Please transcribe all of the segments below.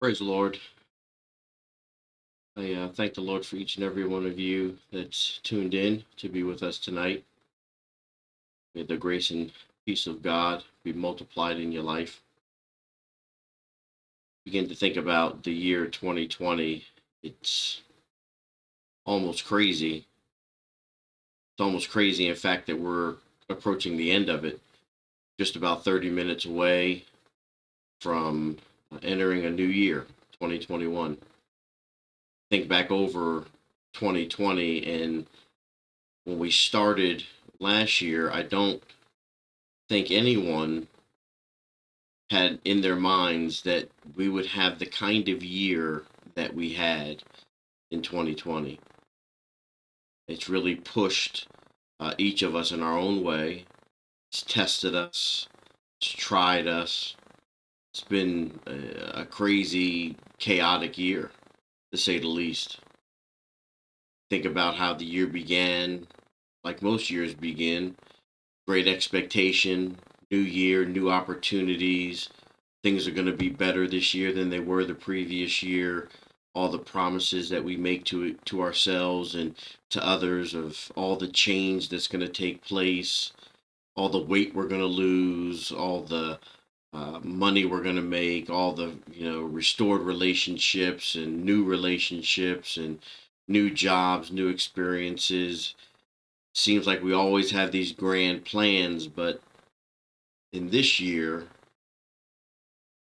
Praise the Lord. I uh, thank the Lord for each and every one of you that's tuned in to be with us tonight. May the grace and peace of God be multiplied in your life. Begin to think about the year 2020. It's almost crazy. It's almost crazy, in fact, that we're approaching the end of it. Just about 30 minutes away from entering a new year, 2021. Think back over 2020 and when we started last year, I don't think anyone had in their minds that we would have the kind of year that we had in 2020. It's really pushed uh, each of us in our own way. It's tested us, it's tried us, it's been a, a crazy, chaotic year, to say the least. Think about how the year began, like most years begin. Great expectation, new year, new opportunities. Things are going to be better this year than they were the previous year. All the promises that we make to to ourselves and to others of all the change that's going to take place, all the weight we're going to lose, all the uh, money we're going to make, all the you know restored relationships and new relationships and new jobs, new experiences. Seems like we always have these grand plans, but in this year,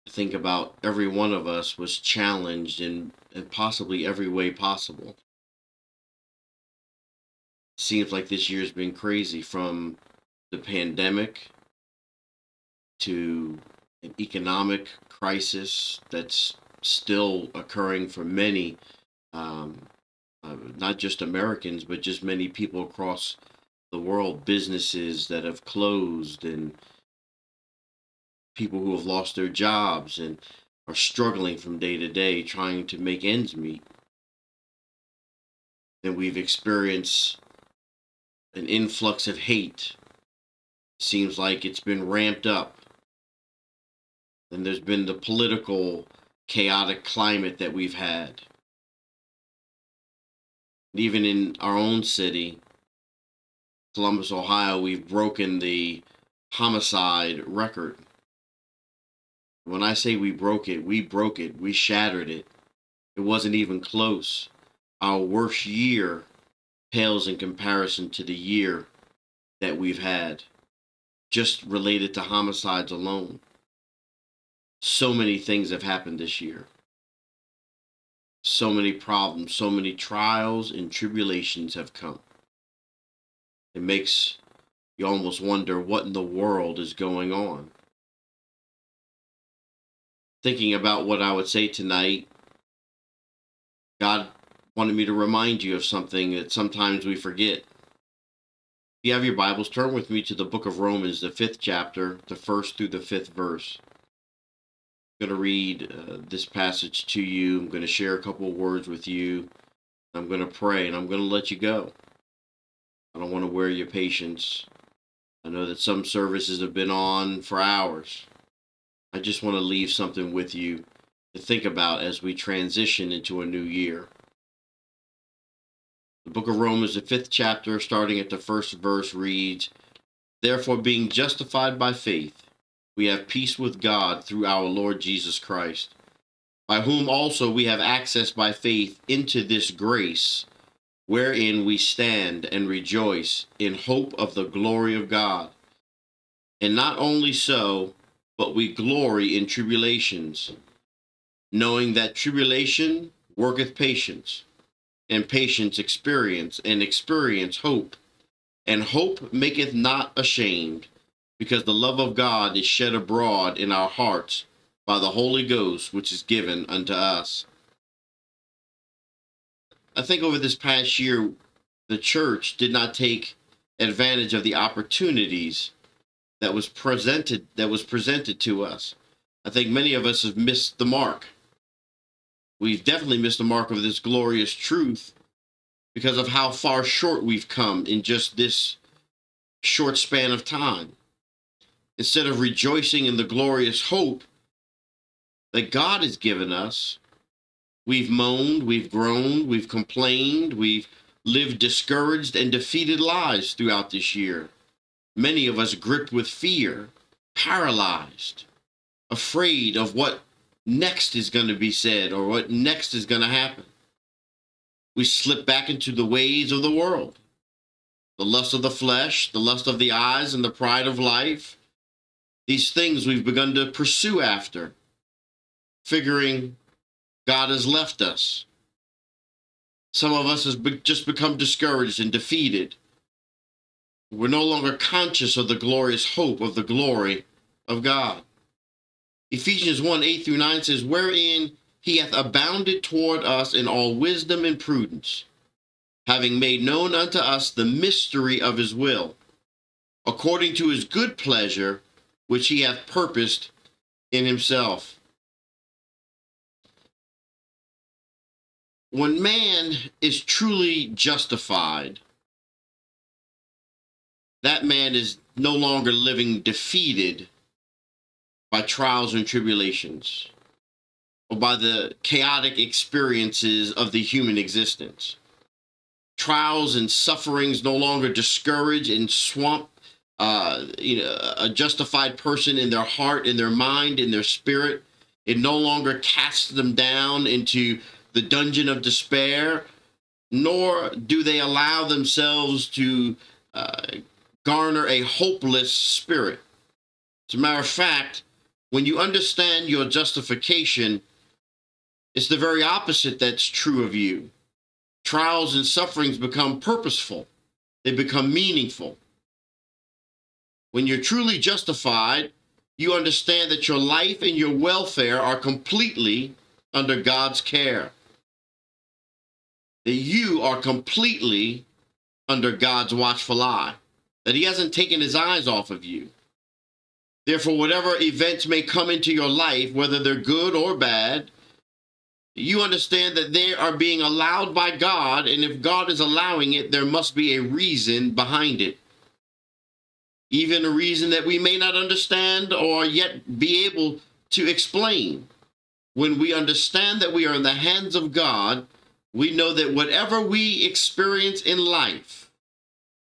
I think about every one of us was challenged in, in possibly every way possible. Seems like this year's been crazy from the pandemic to an economic crisis that's still occurring for many, um, uh, not just Americans, but just many people across the world, businesses that have closed and people who have lost their jobs and are struggling from day to day trying to make ends meet. Then we've experienced an influx of hate. Seems like it's been ramped up and there's been the political chaotic climate that we've had. Even in our own city, Columbus, Ohio, we've broken the homicide record. When I say we broke it, we broke it. We shattered it. It wasn't even close. Our worst year pales in comparison to the year that we've had, just related to homicides alone so many things have happened this year. So many problems, so many trials and tribulations have come. It makes you almost wonder what in the world is going on. Thinking about what I would say tonight, God wanted me to remind you of something that sometimes we forget. If you have your Bibles, turn with me to the book of Romans, the fifth chapter, the first through the fifth verse going to read uh, this passage to you. I'm going to share a couple of words with you. I'm going to pray and I'm going to let you go. I don't want to wear your patience. I know that some services have been on for hours. I just want to leave something with you to think about as we transition into a new year. The book of Romans, the fifth chapter, starting at the first verse, reads Therefore, being justified by faith, we have peace with God through our Lord Jesus Christ, by whom also we have access by faith into this grace, wherein we stand and rejoice in hope of the glory of God. And not only so, but we glory in tribulations, knowing that tribulation worketh patience, and patience experience, and experience hope. And hope maketh not ashamed because the love of God is shed abroad in our hearts by the Holy Ghost, which is given unto us. I think over this past year, the church did not take advantage of the opportunities that was presented that was presented to us. I think many of us have missed the mark. We've definitely missed the mark of this glorious truth because of how far short we've come in just this short span of time instead of rejoicing in the glorious hope that God has given us, we've moaned, we've groaned, we've complained, we've lived discouraged and defeated lives throughout this year. Many of us gripped with fear, paralyzed, afraid of what next is going to be said or what next is going to happen. We slip back into the ways of the world the lust of the flesh, the lust of the eyes, and the pride of life. These things we've begun to pursue after, figuring God has left us. Some of us has just become discouraged and defeated. We're no longer conscious of the glorious hope of the glory of God. Ephesians 1 8 through 9 says, Wherein he hath abounded toward us in all wisdom and prudence, having made known unto us the mystery of his will, according to his good pleasure, which he hath purposed in himself. When man is truly justified, that man is no longer living defeated by trials and tribulations or by the chaotic experiences of the human existence. Trials and sufferings no longer discourage and swamp uh, you know, a justified person in their heart, in their mind, in their spirit. It no longer casts them down into the dungeon of despair, nor do they allow themselves to uh, garner a hopeless spirit. As a matter of fact, when you understand your justification, it's the very opposite that's true of you. Trials and sufferings become purposeful, they become meaningful. When you're truly justified, you understand that your life and your welfare are completely under God's care. That you are completely under God's watchful eye. That He hasn't taken His eyes off of you. Therefore, whatever events may come into your life, whether they're good or bad, you understand that they are being allowed by God, and if God is allowing it, there must be a reason behind it. Even a reason that we may not understand or yet be able to explain. When we understand that we are in the hands of God, we know that whatever we experience in life,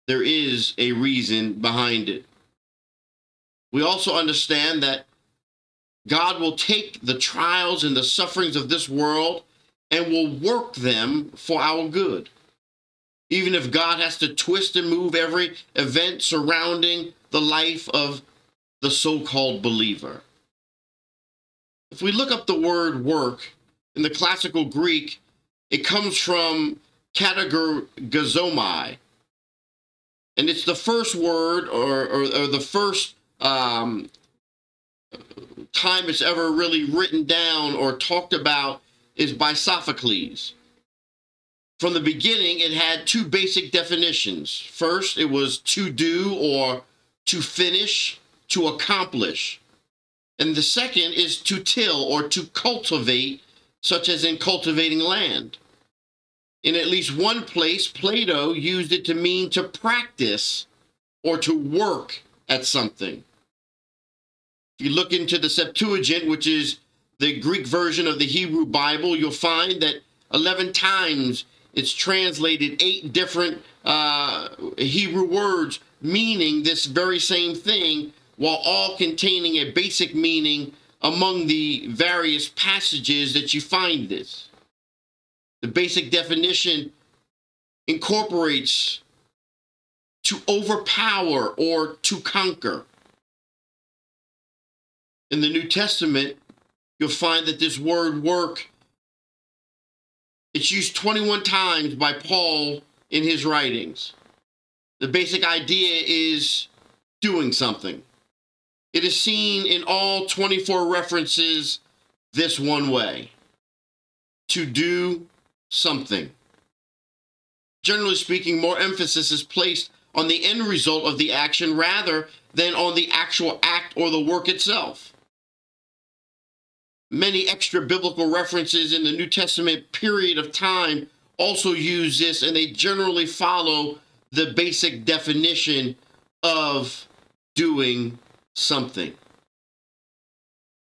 there is a reason behind it. We also understand that God will take the trials and the sufferings of this world and will work them for our good. Even if God has to twist and move every event surrounding the life of the so called believer. If we look up the word work in the classical Greek, it comes from katergazomai. And it's the first word or, or, or the first um, time it's ever really written down or talked about is by Sophocles. From the beginning, it had two basic definitions. First, it was to do or to finish, to accomplish. And the second is to till or to cultivate, such as in cultivating land. In at least one place, Plato used it to mean to practice or to work at something. If you look into the Septuagint, which is the Greek version of the Hebrew Bible, you'll find that 11 times it's translated eight different uh, Hebrew words meaning this very same thing, while all containing a basic meaning among the various passages that you find this. The basic definition incorporates to overpower or to conquer in the New Testament, you'll find that this word work it's used 21 times by Paul in his writings. The basic idea is doing something. It is seen in all 24 references this one way to do something. Generally speaking, more emphasis is placed on the end result of the action rather than on the actual act or the work itself many extra biblical references in the New Testament period of time also use this, and they generally follow the basic definition of doing something.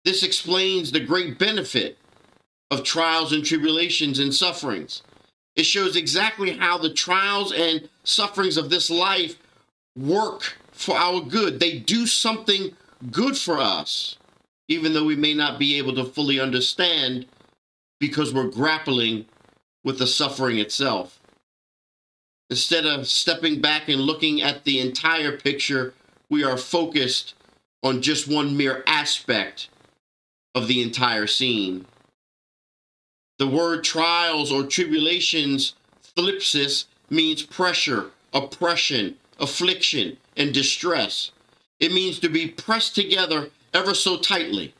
This explains the great benefit of trials and tribulations and sufferings. It shows exactly how the trials and sufferings of this life work for our good. They do something good for us, even though we may not be able to fully understand because we're grappling with the suffering itself. Instead of stepping back and looking at the entire picture, we are focused on just one mere aspect of the entire scene. The word trials or tribulations, thlipsis, means pressure, oppression, affliction, and distress. It means to be pressed together ever so tightly.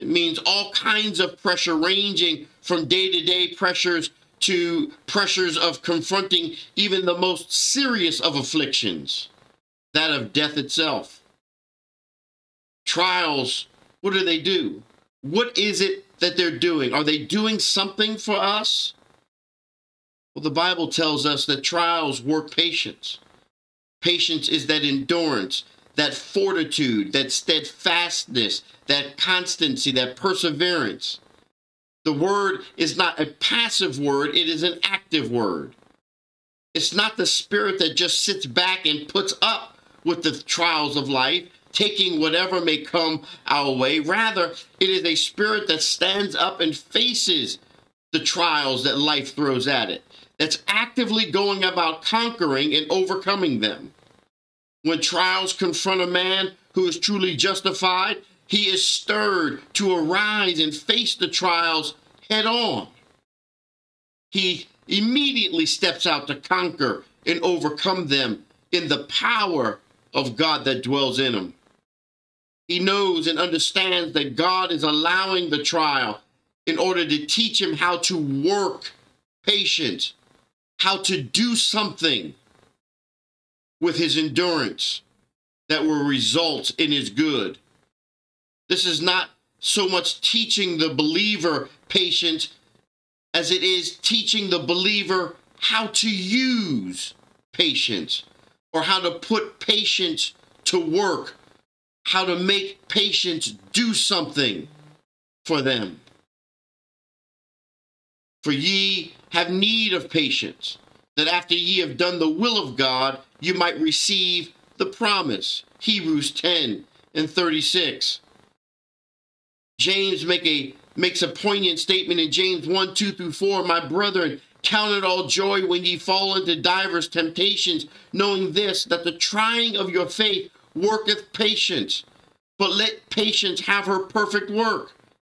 It means all kinds of pressure, ranging from day to day pressures to pressures of confronting even the most serious of afflictions, that of death itself. Trials, what do they do? What is it that they're doing? Are they doing something for us? Well, the Bible tells us that trials work patience. Patience is that endurance, that fortitude, that steadfastness, that constancy, that perseverance. The word is not a passive word, it is an active word. It's not the spirit that just sits back and puts up with the trials of life, taking whatever may come our way. Rather, it is a spirit that stands up and faces the trials that life throws at it, that's actively going about conquering and overcoming them. When trials confront a man who is truly justified, he is stirred to arise and face the trials head on. He immediately steps out to conquer and overcome them in the power of God that dwells in him. He knows and understands that God is allowing the trial in order to teach him how to work patience, how to do something with his endurance that will result in his good. This is not so much teaching the believer patience as it is teaching the believer how to use patience or how to put patience to work, how to make patience do something for them. For ye have need of patience, that after ye have done the will of God, you might receive the promise. Hebrews 10 and 36. James make a makes a poignant statement in James 1, 2 through 4. My brethren, count it all joy when ye fall into divers temptations, knowing this, that the trying of your faith worketh patience. But let patience have her perfect work,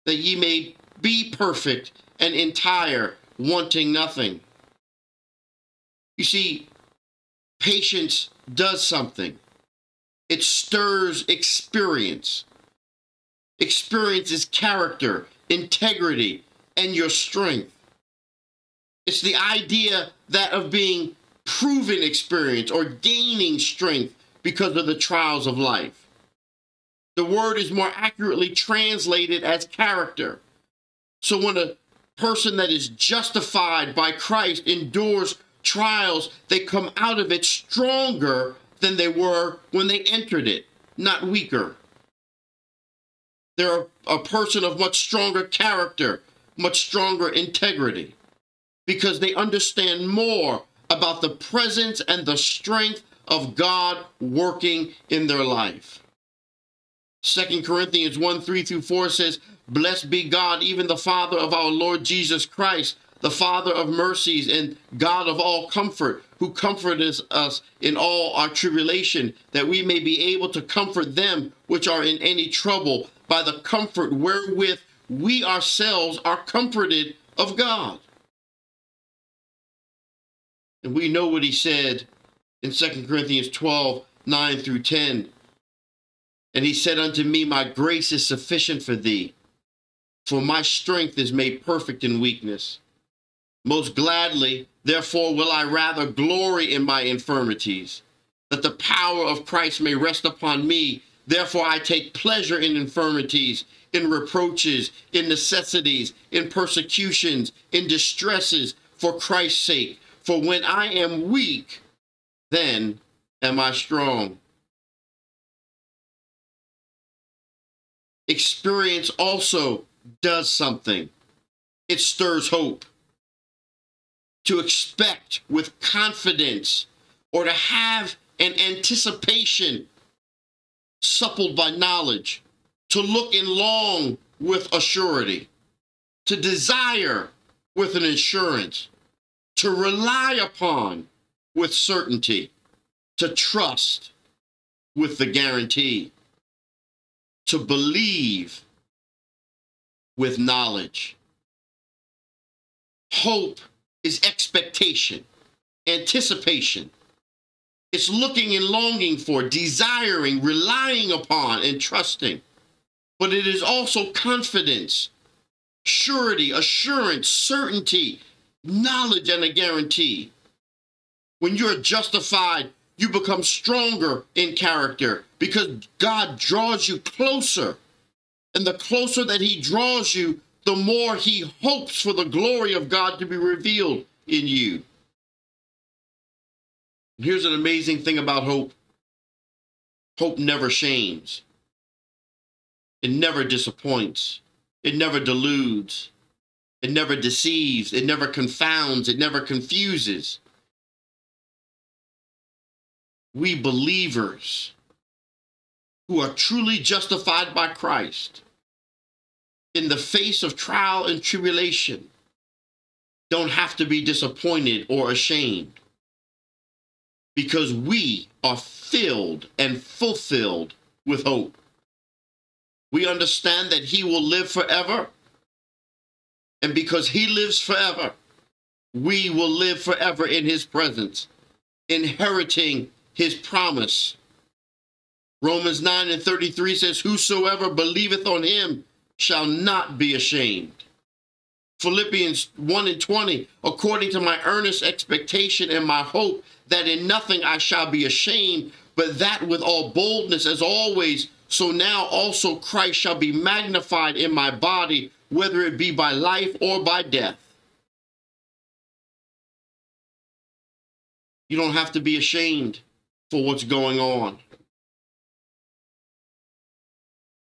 that ye may be perfect and entire, wanting nothing. You see, patience does something. It stirs experience. Experience is character, integrity, and your strength. It's the idea that of being proven experience or gaining strength because of the trials of life. The word is more accurately translated as character. So when a person that is justified by Christ endures trials, they come out of it stronger than they were when they entered it, not weaker. They're a person of much stronger character, much stronger integrity, because they understand more about the presence and the strength of God working in their life. Second Corinthians 1 3 through 4 says, Blessed be God, even the Father of our Lord Jesus Christ, the Father of mercies and God of all comfort, who comforteth us in all our tribulation, that we may be able to comfort them which are in any trouble by the comfort wherewith we ourselves are comforted of God. And we know what he said in 2 Corinthians 12 9 through 10. And he said unto me, My grace is sufficient for thee, for my strength is made perfect in weakness. Most gladly, therefore, will I rather glory in my infirmities, that the power of Christ may rest upon me. Therefore, I take pleasure in infirmities, in reproaches, in necessities, in persecutions, in distresses, for Christ's sake. For when I am weak, then am I strong. experience also does something. It stirs hope. To expect with confidence or to have an anticipation suppled by knowledge, to look in long with assurity, to desire with an assurance, to rely upon with certainty, to trust with the guarantee, to believe with knowledge. Hope is expectation, anticipation. It's looking and longing for, desiring, relying upon, and trusting. But it is also confidence, surety, assurance, certainty, knowledge, and a guarantee. When you're justified, you become stronger in character because God draws you closer. And the closer that He draws you, the more He hopes for the glory of God to be revealed in you. Here's an amazing thing about hope. Hope never shames, it never disappoints, it never deludes, it never deceives, it never confounds, it never confuses. We believers who are truly justified by Christ in the face of trial and tribulation don't have to be disappointed or ashamed because we are filled and fulfilled with hope. We understand that He will live forever. And because He lives forever, we will live forever in His presence, inheriting his promise. Romans 9 and 33 says, Whosoever believeth on him shall not be ashamed. Philippians 1 and 20, according to my earnest expectation and my hope that in nothing I shall be ashamed, but that with all boldness as always, so now also Christ shall be magnified in my body, whether it be by life or by death. You don't have to be ashamed for what's going on.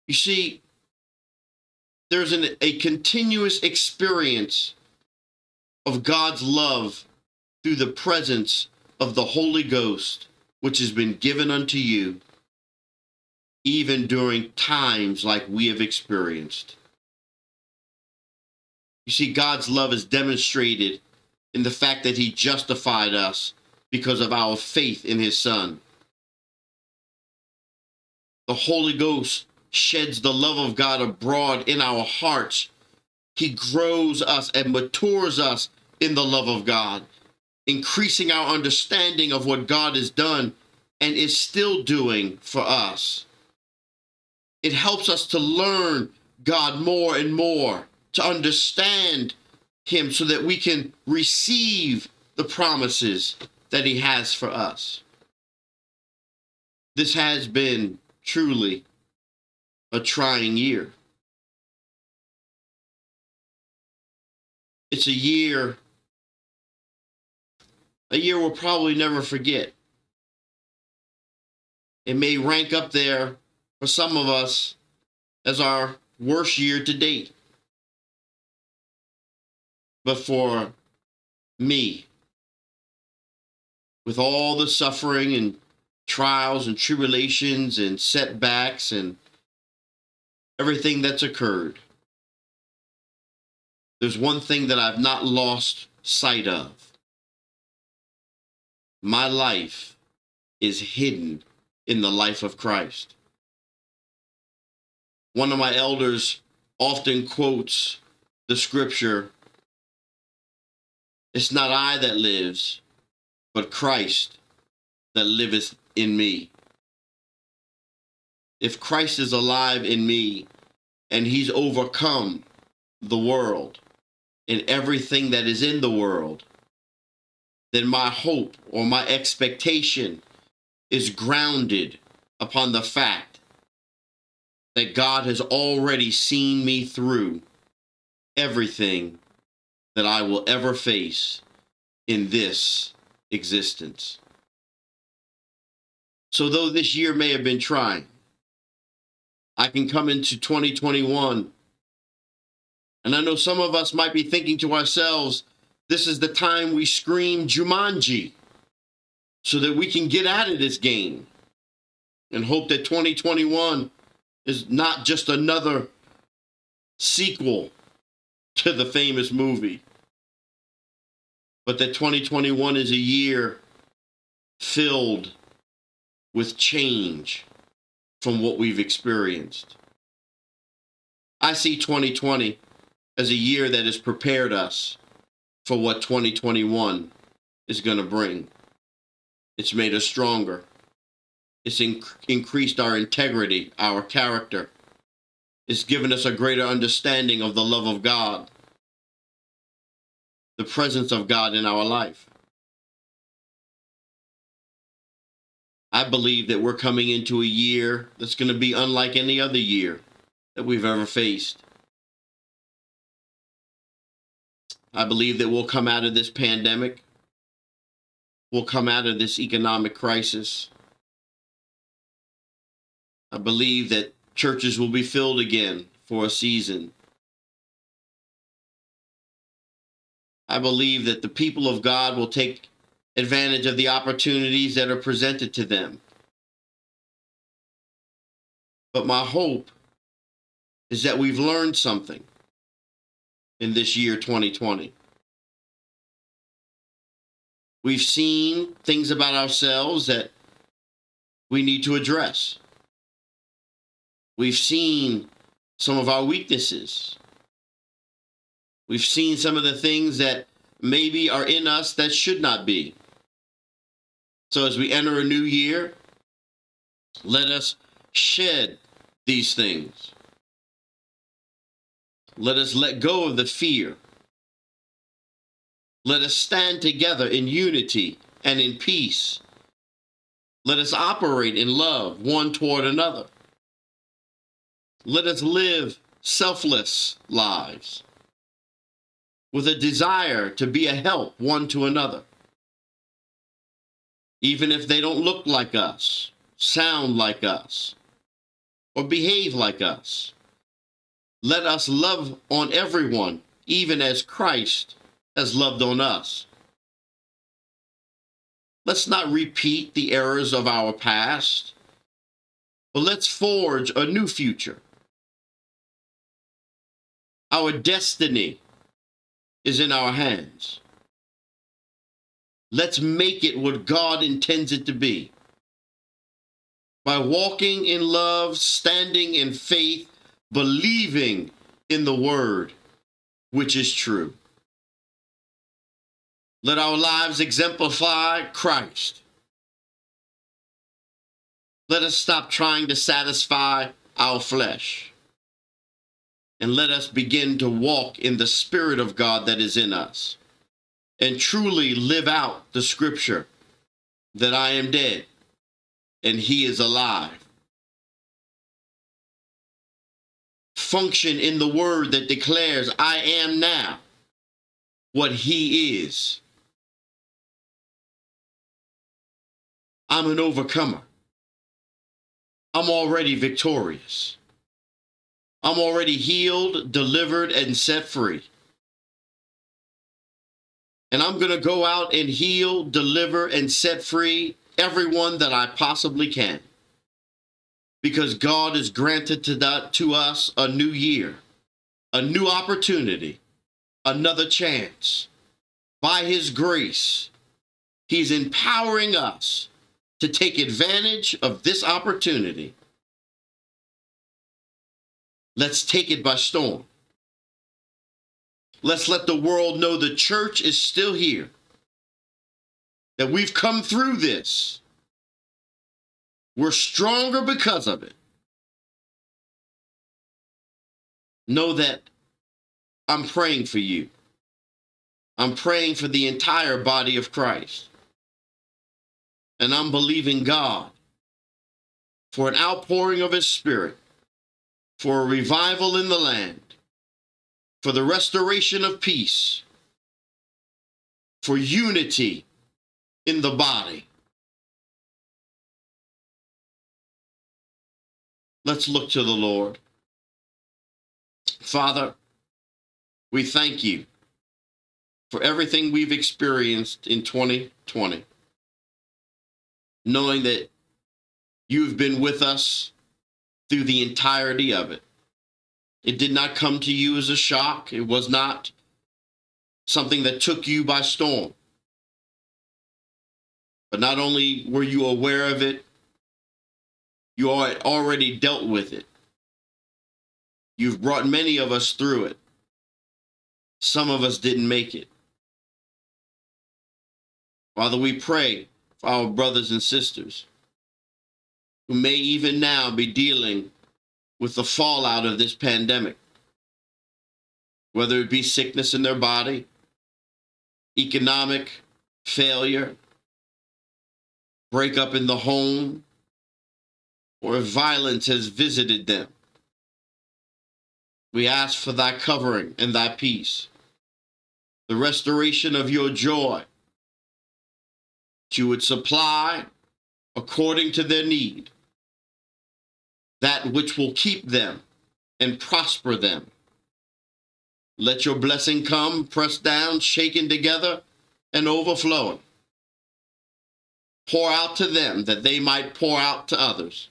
You see, there's an, a continuous experience of God's love through the presence of the Holy Ghost, which has been given unto you, even during times like we have experienced. You see, God's love is demonstrated in the fact that He justified us because of our faith in his Son. The Holy Ghost sheds the love of God abroad in our hearts. He grows us and matures us in the love of God, increasing our understanding of what God has done and is still doing for us. It helps us to learn God more and more, to understand Him so that we can receive the promises that He has for us. This has been truly a trying year. It's a year, a year we'll probably never forget. It may rank up there for some of us as our worst year to date. But for me, with all the suffering and trials and tribulations and setbacks and everything that's occurred, there's one thing that I've not lost sight of. My life is hidden in the life of Christ. One of my elders often quotes the scripture It's not I that lives, but Christ that liveth in me. If Christ is alive in me and he's overcome the world and everything that is in the world, then my hope or my expectation is grounded upon the fact that God has already seen me through everything that I will ever face in this existence. So, though this year may have been trying, I can come into 2021. And I know some of us might be thinking to ourselves, this is the time we scream Jumanji so that we can get out of this game and hope that 2021 is not just another sequel to the famous movie, but that 2021 is a year filled with change from what we've experienced. I see 2020 as a year that has prepared us for what 2021 is going to bring. It's made us stronger. It's inc- increased our integrity, our character. It's given us a greater understanding of the love of God, the presence of God in our life. I believe that we're coming into a year that's going to be unlike any other year that we've ever faced. I believe that we'll come out of this pandemic, we'll come out of this economic crisis. I believe that churches will be filled again for a season. I believe that the people of God will take advantage of the opportunities that are presented to them. But my hope is that we've learned something in this year 2020. We've seen things about ourselves that we need to address. We've seen some of our weaknesses. We've seen some of the things that maybe are in us that should not be. So as we enter a new year, let us shed these things. Let us let go of the fear. Let us stand together in unity and in peace. Let us operate in love one toward another. Let us live selfless lives with a desire to be a help one to another. Even if they don't look like us, sound like us, or behave like us. Let us love on everyone, even as Christ has loved on us. Let's not repeat the errors of our past, but let's forge a new future. Our destiny is in our hands. Let's make it what God intends it to be. By walking in love, standing in faith, believing in the word, which is true. Let our lives exemplify Christ. Let us stop trying to satisfy our flesh. And let us begin to walk in the Spirit of God that is in us and truly live out the scripture that I am dead and he is alive. Function in the word that declares, I am now what he is. I'm an overcomer. I'm already victorious. I'm already healed, delivered, and set free. And I'm going to go out and heal, deliver, and set free everyone that I possibly can. Because God has granted to, that, to us a new year, a new opportunity, another chance. By His grace, He's empowering us to take advantage of this opportunity. Let's take it by storm. Let's let the world know the church is still here that we've come through this. We're stronger because of it. Know that I'm praying for you. I'm praying for the entire body of Christ. And I'm believing God for an outpouring of His Spirit, for a revival in the land, for the restoration of peace, for unity in the body. Let's look to the Lord. Father, we thank you for everything we've experienced in 2020, knowing that you've been with us through the entirety of it. It did not come to you as a shock, it was not something that took you by storm. But not only were you aware of it, you already dealt with it. You've brought many of us through it. Some of us didn't make it. Father, we pray for our brothers and sisters who may even now be dealing with the fallout of this pandemic, whether it be sickness in their body, economic failure, breakup in the home, or violence has visited them. We ask for thy covering and thy peace, the restoration of your joy, that you would supply according to their need that which will keep them and prosper them. Let your blessing come, pressed down, shaken together, and overflowing. Pour out to them that they might pour out to others.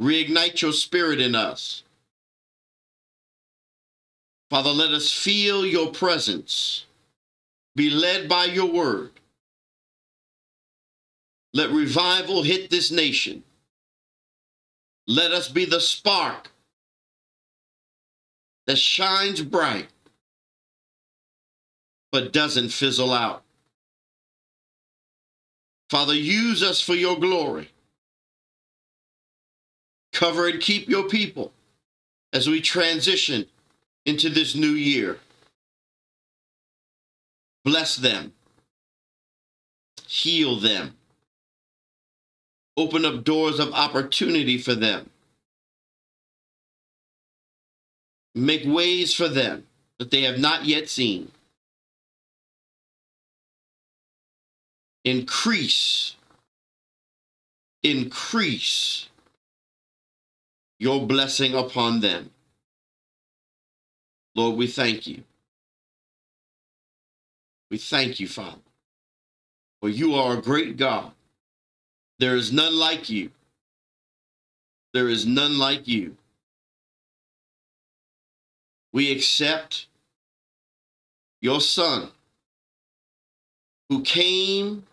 Reignite your spirit in us. Father, let us feel your presence, be led by your word. Let revival hit this nation. Let us be the spark that shines bright but doesn't fizzle out. Father, use us for your glory. Cover and keep your people as we transition into this new year. Bless them, heal them, open up doors of opportunity for them, make ways for them that they have not yet seen. Increase, increase your blessing upon them. Lord, we thank you. We thank you, Father, for you are a great God. There is none like you. There is none like you. We accept your Son who came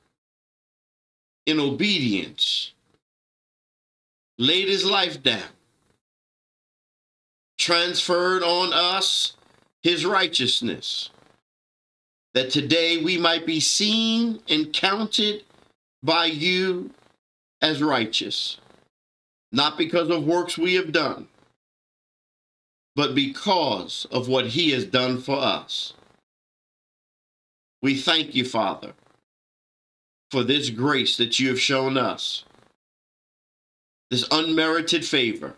in obedience, laid his life down, transferred on us his righteousness, that today we might be seen and counted by you as righteous, not because of works we have done, but because of what he has done for us. We thank you, Father, for this grace that you have shown us, this unmerited favor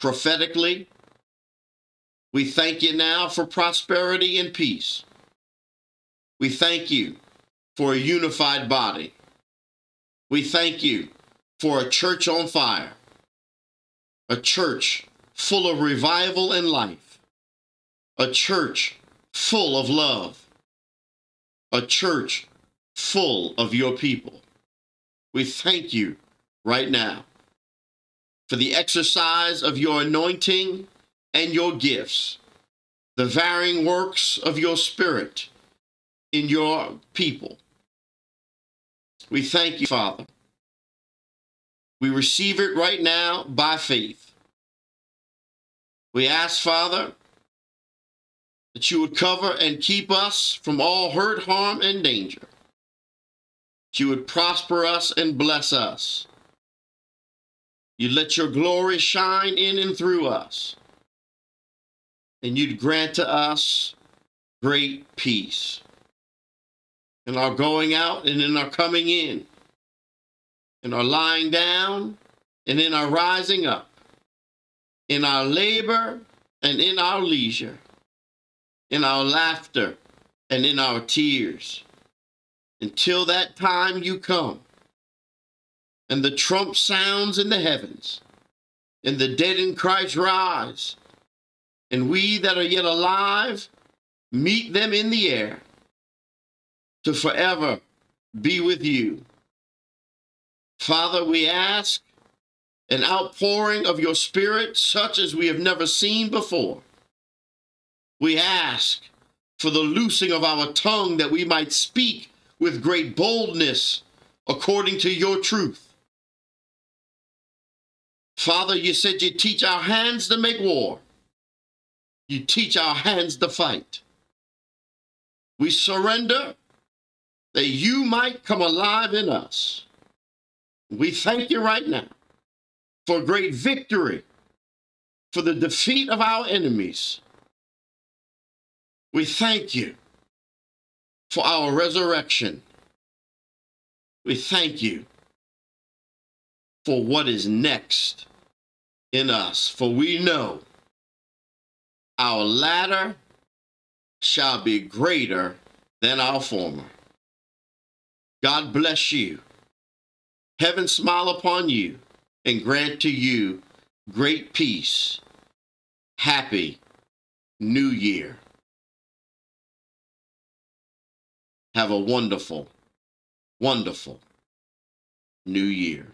prophetically. We thank you now for prosperity and peace. We thank you for a unified body. We thank you for a church on fire, a church full of revival and life, a church full of love, a church full of your people. We thank you right now for the exercise of your anointing and your gifts, the varying works of your spirit in your people. We thank you, Father. We receive it right now by faith. We ask, Father, that you would cover and keep us from all hurt, harm, and danger. That you would prosper us and bless us. You let your glory shine in and through us. And you'd grant to us great peace in our going out and in our coming in, in our lying down and in our rising up, in our labor and in our leisure, in our laughter and in our tears. Until that time you come and the trump sounds in the heavens, and the dead in Christ rise, and we that are yet alive meet them in the air to forever be with you. Father, we ask an outpouring of your spirit such as we have never seen before. We ask for the loosing of our tongue that we might speak with great boldness according to your truth. Father, you said you teach our hands to make war. You teach our hands to fight. We surrender that you might come alive in us. We thank you right now for great victory, for the defeat of our enemies. We thank you for our resurrection. We thank you for what is next in us, for we know our latter shall be greater than our former. God bless you. Heaven smile upon you and grant to you great peace. Happy New Year. Have a wonderful, wonderful New Year.